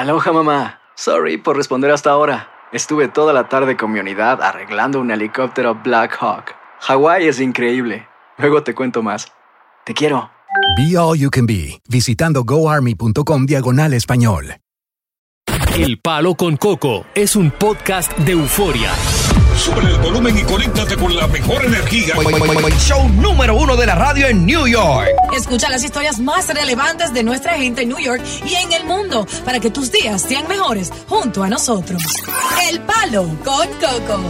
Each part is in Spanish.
Aloha mamá. Sorry por responder hasta ahora. Estuve toda la tarde con mi unidad arreglando un helicóptero Black Hawk. Hawái es increíble. Luego te cuento más. Te quiero. Be All You Can Be, visitando goarmy.com diagonal español. El Palo con Coco es un podcast de euforia. Sube el volumen y conéctate con la mejor energía. Show número uno de la radio en New York. Escucha las historias más relevantes de nuestra gente en New York y en el mundo para que tus días sean mejores junto a nosotros. El Palo con Coco.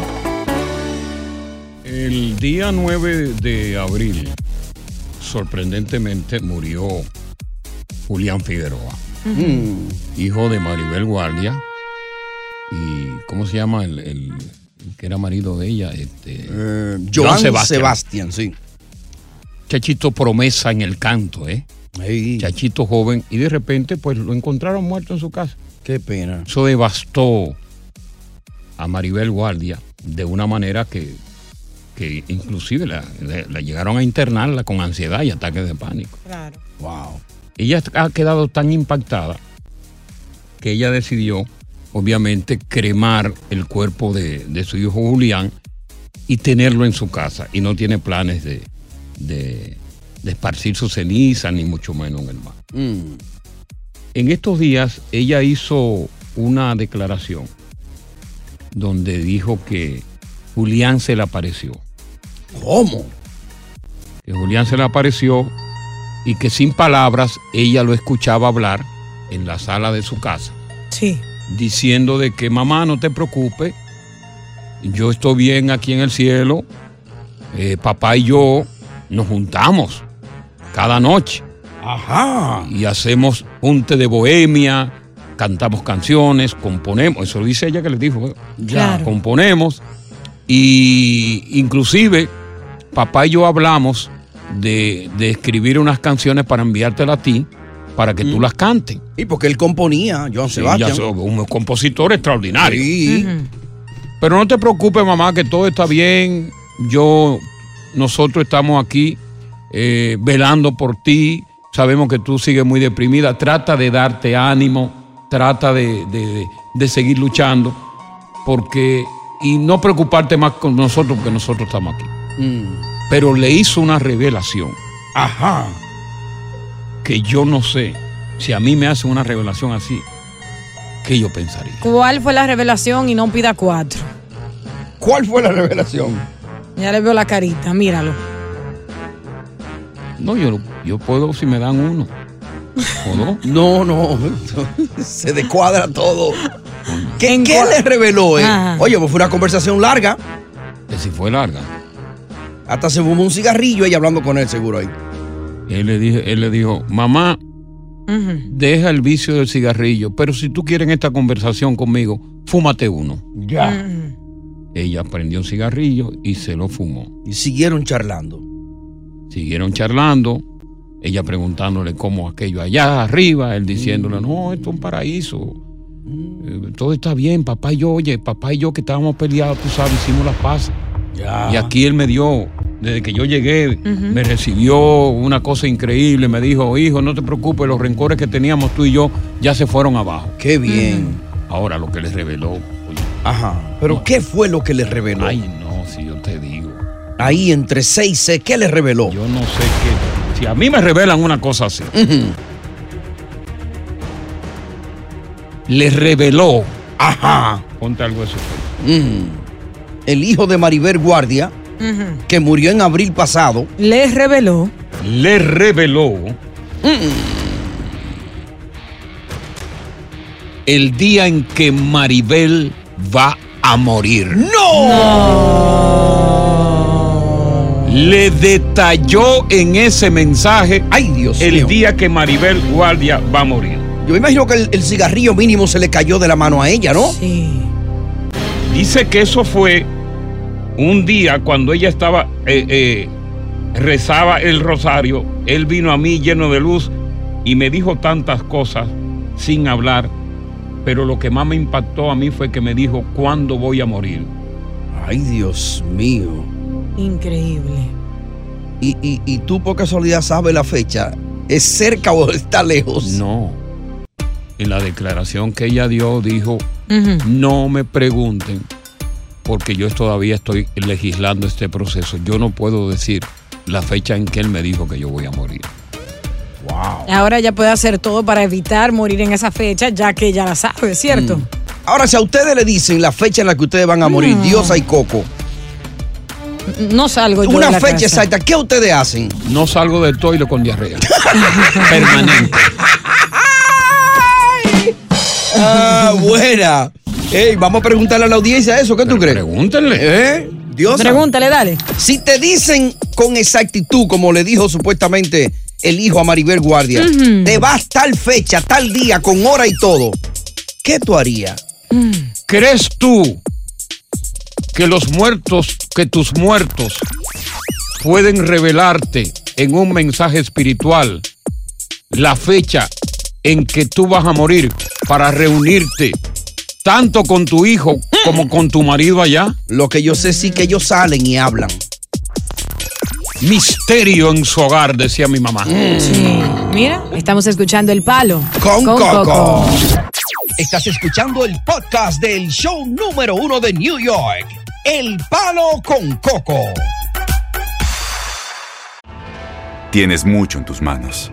El día 9 de abril, sorprendentemente, murió Julián Figueroa, Mm. hijo de Maribel Guardia. ¿Y cómo se llama el que era marido de ella? Este, Eh, Joan Sebastián. sí. Chachito promesa en el canto, ¿eh? Chachito joven. Y de repente, pues lo encontraron muerto en su casa. Qué pena. Eso devastó a Maribel Guardia de una manera que, que inclusive la, la- la llegaron a internarla con ansiedad y ataques de pánico. Claro. Wow. Ella ha quedado tan impactada que ella decidió, obviamente, cremar el cuerpo de, de su hijo Julián y tenerlo en su casa. Y no tiene planes de, de- de esparcir su ceniza, ni mucho menos en el mar. Mm. En estos días ella hizo una declaración donde dijo que Julián se le apareció. ¿Cómo? Que Julián se le apareció y que sin palabras ella lo escuchaba hablar en la sala de su casa. Sí. Diciendo de que mamá no te preocupes, yo estoy bien aquí en el cielo, eh, papá y yo nos juntamos cada noche. Ajá. Y hacemos junte de bohemia, cantamos canciones, componemos, eso lo dice ella que le dijo, ¿eh? Claro. componemos y inclusive papá y yo hablamos de, de escribir unas canciones para enviártelas a ti para que tú las cantes. Y porque él componía, Joan Sí, Sebastián. ya soy un compositor extraordinario. Sí. Pero no te preocupes, mamá, que todo está bien. Yo, nosotros estamos aquí eh, velando por ti. Sabemos que tú sigues muy deprimida. Trata de darte ánimo. Trata de, de- de seguir luchando. Porque. Y no preocuparte más con nosotros, porque nosotros estamos aquí. Mm. Pero le hizo una revelación Ajá. Que yo no sé si a mí me hace una revelación así. ¿Qué yo pensaría? ¿Cuál fue la revelación y no pida cuatro? ¿Cuál fue la revelación? Ya le veo la carita, míralo. No, yo, yo puedo si me dan uno. ¿O no? No, no. Se descuadra todo. ¿Qué, ¿En qué le reveló? eh? Ajá. Oye, pues fue una conversación larga. Que si fue larga. Hasta se fumó un cigarrillo ella hablando con él, seguro ahí. Él le, dije, él le dijo, mamá, deja el vicio del cigarrillo, pero si tú quieres esta conversación conmigo, fúmate uno. Ya. Ella prendió un cigarrillo y se lo fumó. Y siguieron charlando. Siguieron charlando, ella preguntándole cómo aquello allá arriba, él diciéndole, no, esto es un paraíso. Eh, todo está bien, papá y yo, oye, papá y yo que estábamos peleados, tú sabes, hicimos la paz. Ya. Y aquí él me dio, desde que yo llegué, me recibió una cosa increíble, me dijo, hijo, no te preocupes, los rencores que teníamos tú y yo ya se fueron abajo. Qué bien. Ahora lo que les reveló, oye, Ajá. Pero ¿qué fue lo que le reveló? ay no, si yo te digo, Ahí entre C y C, ¿qué le reveló? yo no sé qué, si a mí me revelan una cosa así, Ujú. le reveló. Ajá. Ponte algo de eso. Mm. El hijo de Maribel Guardia, Que murió en abril pasado, Le reveló. Le reveló el día en que Maribel va a morir. ¡No! Le detalló en ese mensaje ¡Ay, Dios el mío! día que Maribel Guardia va a morir. Yo me imagino que el, el cigarrillo mínimo se le cayó de la mano a ella, ¿no? Sí. Dice que eso fue un día cuando ella estaba, eh, eh, rezaba el rosario, él vino a mí lleno de luz y me dijo tantas cosas sin hablar, pero lo que más me impactó a mí fue que me dijo, ¿cuándo voy a morir? Ay, Dios mío. Increíble. Y, y, y tú por casualidad sabes la fecha. ¿Es cerca o está lejos? No. En la declaración que ella dio dijo, no me pregunten, porque yo todavía estoy legislando este proceso. Yo no puedo decir la fecha en que él me dijo que yo voy a morir. Wow. Ahora ella puede hacer todo para evitar morir en esa fecha, ya que ella la sabe, ¿cierto? Mm. Ahora, si a ustedes le dicen la fecha en la que ustedes van a morir, Mm. Diosa y Coco, No salgo yo de una la fecha casa. exacta, ¿qué ustedes hacen? No salgo del toile con diarrea. Permanente. Ah, buena. Ey, vamos a preguntarle a la audiencia eso, ¿qué tú crees? Pregúntenle. ¿Eh? Diosa. Pregúntale, dale. Si te dicen con exactitud, como le dijo supuestamente el hijo a Maribel Guardia, te vas tal fecha, tal día, con hora y todo, ¿qué tú harías? ¿Crees tú que los muertos, que tus muertos pueden revelarte en un mensaje espiritual la fecha en que tú vas a morir para reunirte tanto con tu hijo como con tu marido allá? Lo que yo sé sí que ellos salen y hablan. Misterio en su hogar, decía mi mamá. Sí. Mira, estamos escuchando El Palo. Con, Coco. Estás escuchando el podcast del show número uno de New York, El Palo con Coco. Tienes mucho en tus manos.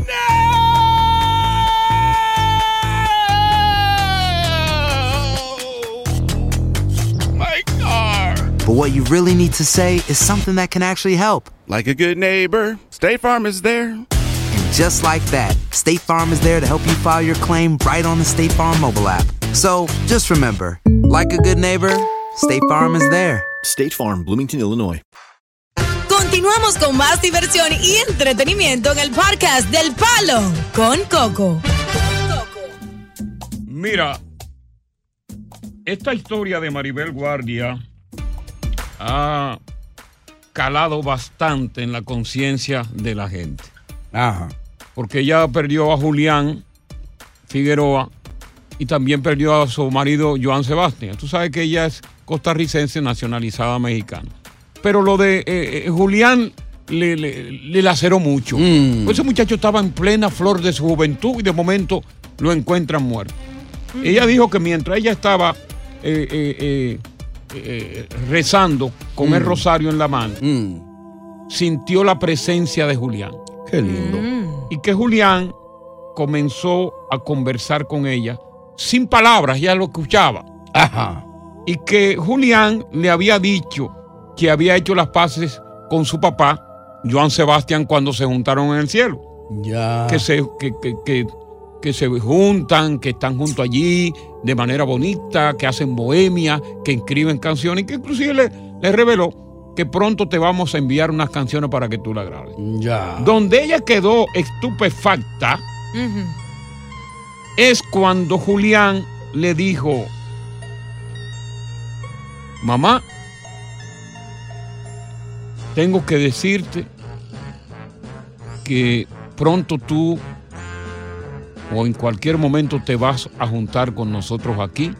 but what you really need to say is something that can actually help. Like a good neighbor, State Farm is there. And just like that, State Farm is there to help you file your claim right on the State Farm mobile app. So just remember, like a good neighbor, State Farm is there. State Farm, Bloomington, Illinois. Continuamos con más diversión y entretenimiento en el podcast del Palo con Coco. Mira, esta historia de Maribel Guardia ha calado bastante en la conciencia de la gente. Ajá. Porque ella perdió a Julián Figueroa y también perdió a su marido Joan Sebastián. Tú sabes que ella es costarricense nacionalizada mexicana. Pero lo de eh, eh, Julián le, le- le laceró mucho. Mm. Ese muchacho estaba en plena flor de su juventud y de momento lo encuentran muerto. Ella dijo que mientras ella estaba eh, eh, rezando con el Mm. rosario en la mano, Mm, sintió la presencia de Julián. qué lindo. Y que Julián comenzó a conversar con ella sin palabras, ya lo escuchaba. Ajá. Y que Julián le había dicho que había hecho las paces con su papá, Joan Sebastián, cuando se juntaron en el cielo. Ya. Que, se, que, que- que- que se juntan, que están juntos allí de manera bonita, que hacen bohemia, que escriben canciones, y que inclusive le, le reveló que pronto te vamos a enviar unas canciones para que tú las grabes. Ya. Donde ella quedó estupefacta es cuando Julián le dijo, mamá, tengo que decirte que pronto tú o en cualquier momento te vas a juntar con nosotros aquí.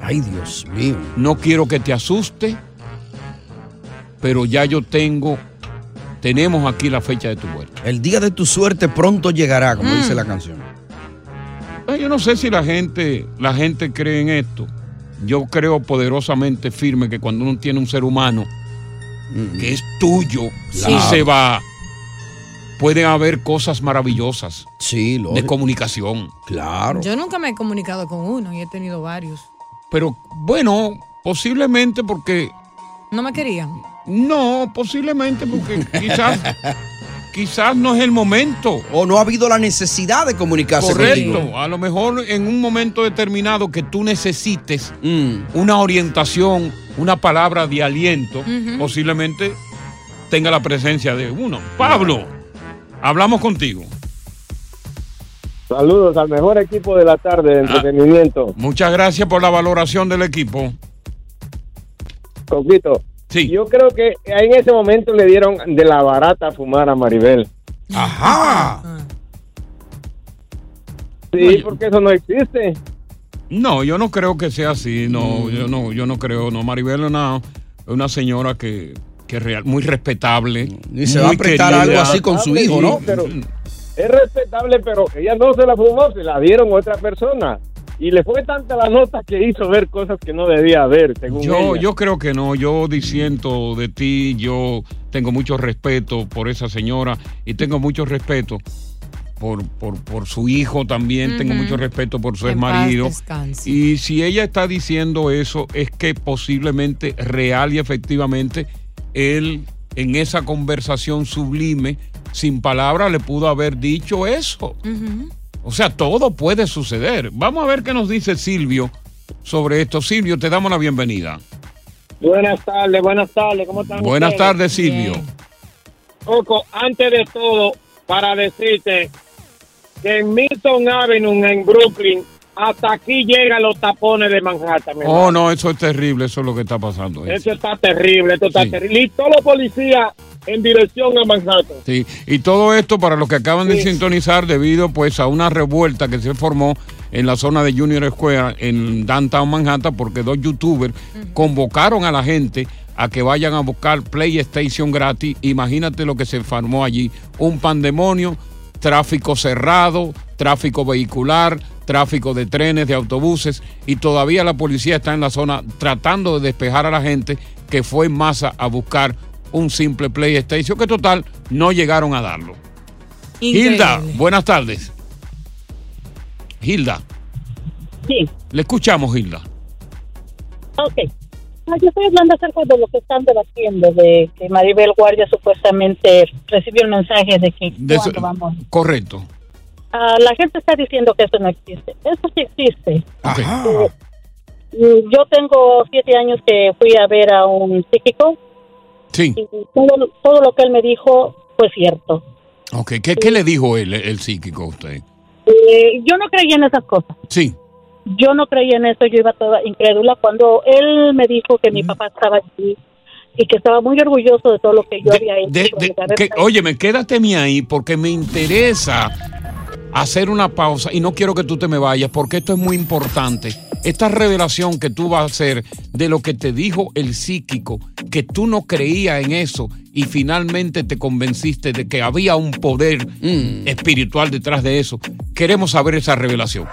Ay, Dios mío. No quiero que te asuste, pero ya yo tengo, tenemos aquí la fecha de tu muerte. El día de tu suerte pronto llegará, como Mm. dice la canción. Yo no sé si la gente, la gente cree en esto. Yo creo poderosamente firme que cuando uno tiene un ser humano que es tuyo Sí. y se va, pueden haber cosas maravillosas sí, de comunicación. Claro. Yo nunca me he comunicado con uno y he tenido varios. Pero bueno, posiblemente porque No me querían. No, posiblemente porque quizás, quizás no es el momento. O no ha habido la necesidad de comunicarse Correcto. contigo. A lo mejor en un momento determinado que tú necesites Mm. una orientación, una palabra de aliento, posiblemente tenga la presencia de uno. Pablo, hablamos contigo. Saludos al mejor equipo de la tarde de entretenimiento. Muchas gracias por la valoración del equipo. Coquito. Sí. Yo creo que en ese momento le dieron de la barata a fumar a Maribel. Ajá. Sí, porque eso no existe. No, yo no creo que sea así. No, yo no, yo no creo. No, Maribel es una, una señora que, que es real, muy respetable. Ni se va a prestar algo así con su hijo, ¿no? Pero es respetable, pero ella no se la fumó, se la dieron a otra persona. Y le fue tanta la nota que hizo ver cosas que no debía ver, según Yo, ella. yo creo que no, yo disiento de ti, yo tengo mucho respeto por esa señora y tengo mucho respeto por, por, por su hijo también, tengo mucho respeto por su paz marido. Y si ella está diciendo eso, es que posiblemente, real y efectivamente, él en esa conversación sublime, sin palabras, le pudo haber dicho eso. O sea, todo puede suceder. Vamos a ver qué nos dice Silvio sobre esto. Silvio, te damos la bienvenida. Buenas tardes, buenas tardes, ¿cómo están Buenas ustedes? tardes, Silvio. Coco, antes de todo, para decirte que en Milton Avenue, en Brooklyn, hasta aquí llegan los tapones de Manhattan. Oh, no, eso es terrible, eso es lo que está pasando. Eso está terrible, esto está Sí. terrible. Y todos los policías en dirección a Manhattan. Sí, y todo esto para los que acaban de sintonizar debido pues a una revuelta que se formó en la zona de Junior Square en Downtown Manhattan porque dos youtubers convocaron a la gente a que vayan a buscar PlayStation gratis. Imagínate lo que se formó allí, un pandemonio, tráfico cerrado, tráfico vehicular, tráfico de trenes, de autobuses y todavía la policía está en la zona tratando de despejar a la gente que fue en masa a buscar un simple PlayStation que total no llegaron a darlo. Increíble. Hilda, buenas tardes. Hilda. Sí. Le escuchamos, Hilda. Ok. No, yo estoy hablando acerca de lo que están debatiendo, de que Maribel Guardia supuestamente recibió el mensaje de que De eso- cuando vamos. correcto. Ah, la gente está diciendo que eso no existe. Eso sí existe. Ajá. Eh, mm, yo tengo siete años que fui a ver a un psíquico Sí. y todo, todo lo que él me dijo fue cierto. Ok, ¿qué, qué le dijo él, el psíquico a usted? Eh, yo no creía en esas cosas. Sí. Yo no creía en eso, yo iba toda incrédula cuando él me dijo que mi papá estaba aquí y que estaba muy orgulloso de todo lo que yo había hecho. De- de- que, óyeme, quédate ahí porque me interesa hacer una pausa y no quiero que tú te me vayas porque esto es muy importante. Esta revelación que tú vas a hacer de lo que te dijo el psíquico, que tú no creías en eso y finalmente te convenciste de que había un poder espiritual detrás de eso. Queremos saber esa revelación.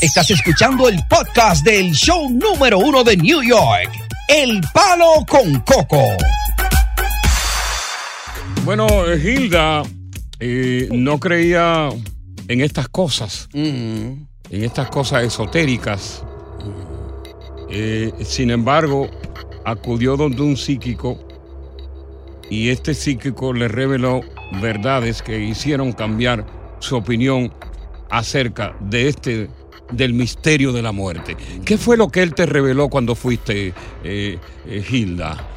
Estás escuchando el podcast del show número uno de New York, El Palo con Coco. Bueno, eh, Hilda eh, no creía en estas cosas, en estas cosas esotéricas. Eh, sin embargo, acudió donde un psíquico y este psíquico le reveló verdades que hicieron cambiar su opinión acerca de este del misterio de la muerte. ¿Qué fue lo que él te reveló cuando fuiste, eh, eh, Hilda?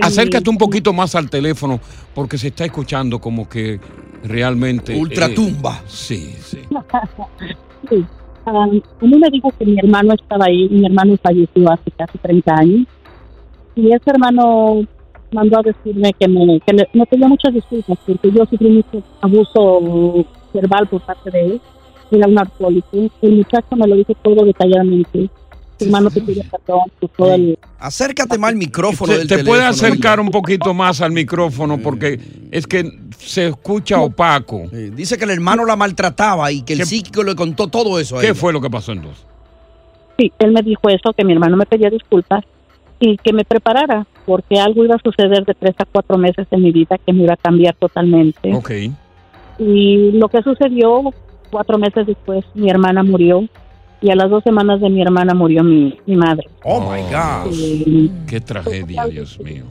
Acércate un poquito más al teléfono porque se está escuchando como que realmente... Ultratumba. eh, sí, sí. Sí. Ah, a mí me dijo que mi hermano estaba ahí, mi hermano falleció hace casi 30 años. Y ese hermano mandó a decirme que me, que le- me pedía muchas disculpas porque yo sufrí mucho abuso verbal por parte de él. Era un alcohólico. El muchacho me lo dijo todo detalladamente. Su hermano te pide perdón por todo el... Acércate más al micrófono Te, del te teléfono. puede acercar un poquito más al micrófono porque es que se escucha opaco. Sí, Dice que el hermano la maltrataba y que el ¿Qué- psíquico le contó todo eso a ¿Qué ella. fue lo que pasó entonces? Sí, él me dijo eso, que mi hermano me pedía disculpas y que me preparara porque algo iba a suceder de tres a cuatro meses en mi vida que me iba a cambiar totalmente. Ok. Y lo que sucedió, cuatro meses después, mi hermana murió y a las dos semanas de mi hermana murió mi, mi madre. Oh my God. Y, Qué tragedia, Dios mío.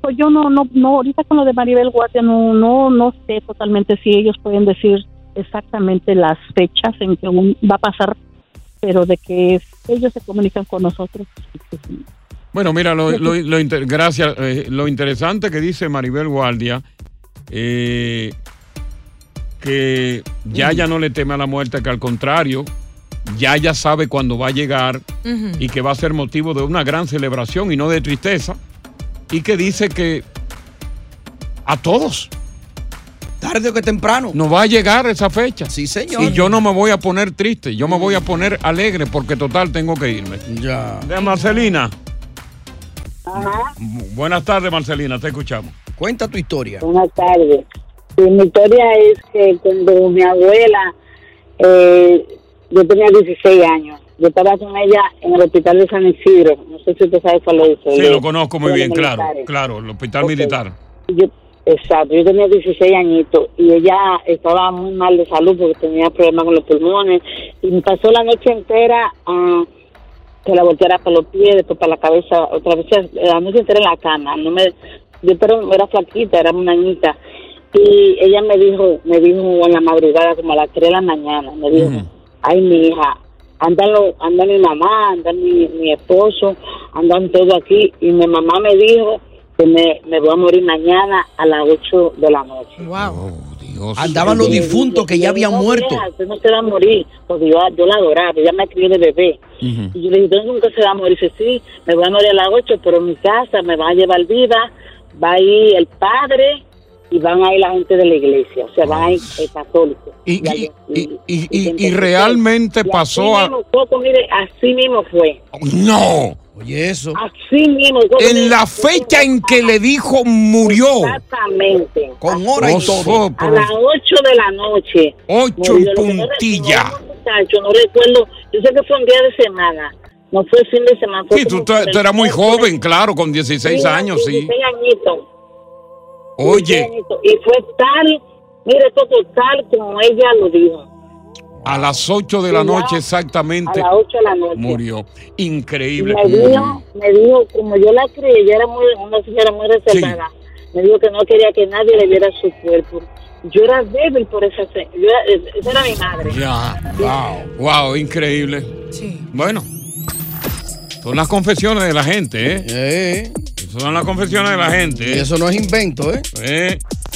pues yo no, no, no, ahorita con lo de Maribel Guardia no, no, no sé totalmente si ellos pueden decir exactamente las fechas en que un- va a pasar, pero de que ellos se comunican con nosotros. pues, Bueno, mira, lo, lo- lo inter- gracias. eh, lo interesante que dice Maribel Guardia, eh, que ya ya no le teme a la muerte, que al contrario, ya ya sabe cuándo va a llegar y que va a ser motivo de una gran celebración y no de tristeza. Y que dice que a todos Tarde o que temprano. nos va a llegar esa fecha. Sí, señor. Y yo no me voy a poner triste, yo me voy a poner alegre porque total tengo que irme. Ya. De Marcelina. Buenas tardes, Marcelina, te escuchamos. Cuenta tu historia. Buenas tardes. Sí, mi historia es que cuando mi abuela, eh, yo tenía 16 años, yo estaba con ella en el hospital de San Isidro, no sé si usted sabe cuál es. Sí, lo conozco muy bien, claro, claro, el hospital militar. Yo, exacto, yo tenía 16 añitos y ella estaba muy mal de salud porque tenía problemas con los pulmones. Y me pasó la noche entera ah, que la volteara para los pies, después para la cabeza, otra vez la noche entera en la cama. No me, yo pero era flaquita, era una niñita. Y ella me dijo, me dijo en la madrugada como a las 3 de la mañana, me dijo, ay mi hija, andan, lo- andan mi mamá, andan mi, mi esposo, andan todo aquí y mi mamá me dijo que me, me voy a morir mañana a las 8 de la noche. Wow. Andaban los difuntos que ya habían No, muerto. usted no se va a morir, porque yo, yo la adoraba, ella me crió de bebé. Y yo le dije, ¿usted nunca se va a morir? Dice, sí, me voy a morir a las 8, pero en mi casa me van a llevar viva, va a ir el padre y van a ir la gente de la iglesia, o sea, van a ir el católico. Y, y, y, y- y- y realmente pasó a... Así mismo, Coco, mire, así mismo fue. ¡No! Oye, eso. Así mismo. En la fecha en que le dijo murió. Exactamente. Con hora y todo. A las 8 de la noche. Ocho Murió. en Lo que no puntilla. recuerdo, muchacho, no recuerdo. Yo sé que fue un día de semana. No fue fin de semana. fue Sí, tú, eras muy joven, claro, con 16 años, sí. 16 añitos. Oye, Y fue tal, mire, todo tal como ella lo dijo. a las 8 de la Sí, ya. noche A exactamente las 8 de la noche. murió. Y Increíble. me dijo, me dijo, como yo la creí, ella era muy, una señora muy reservada, me dijo que no quería que nadie le viera su cuerpo. Yo era débil por esa, se- yo era- esa era mi madre. Ya, wow, wow, increíble. Sí. Bueno, son las confesiones de la gente, ¿eh? Eh, Son las confesiones de la gente. y ¿eh? eso no es invento, ¿eh? Eh,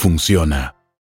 funciona.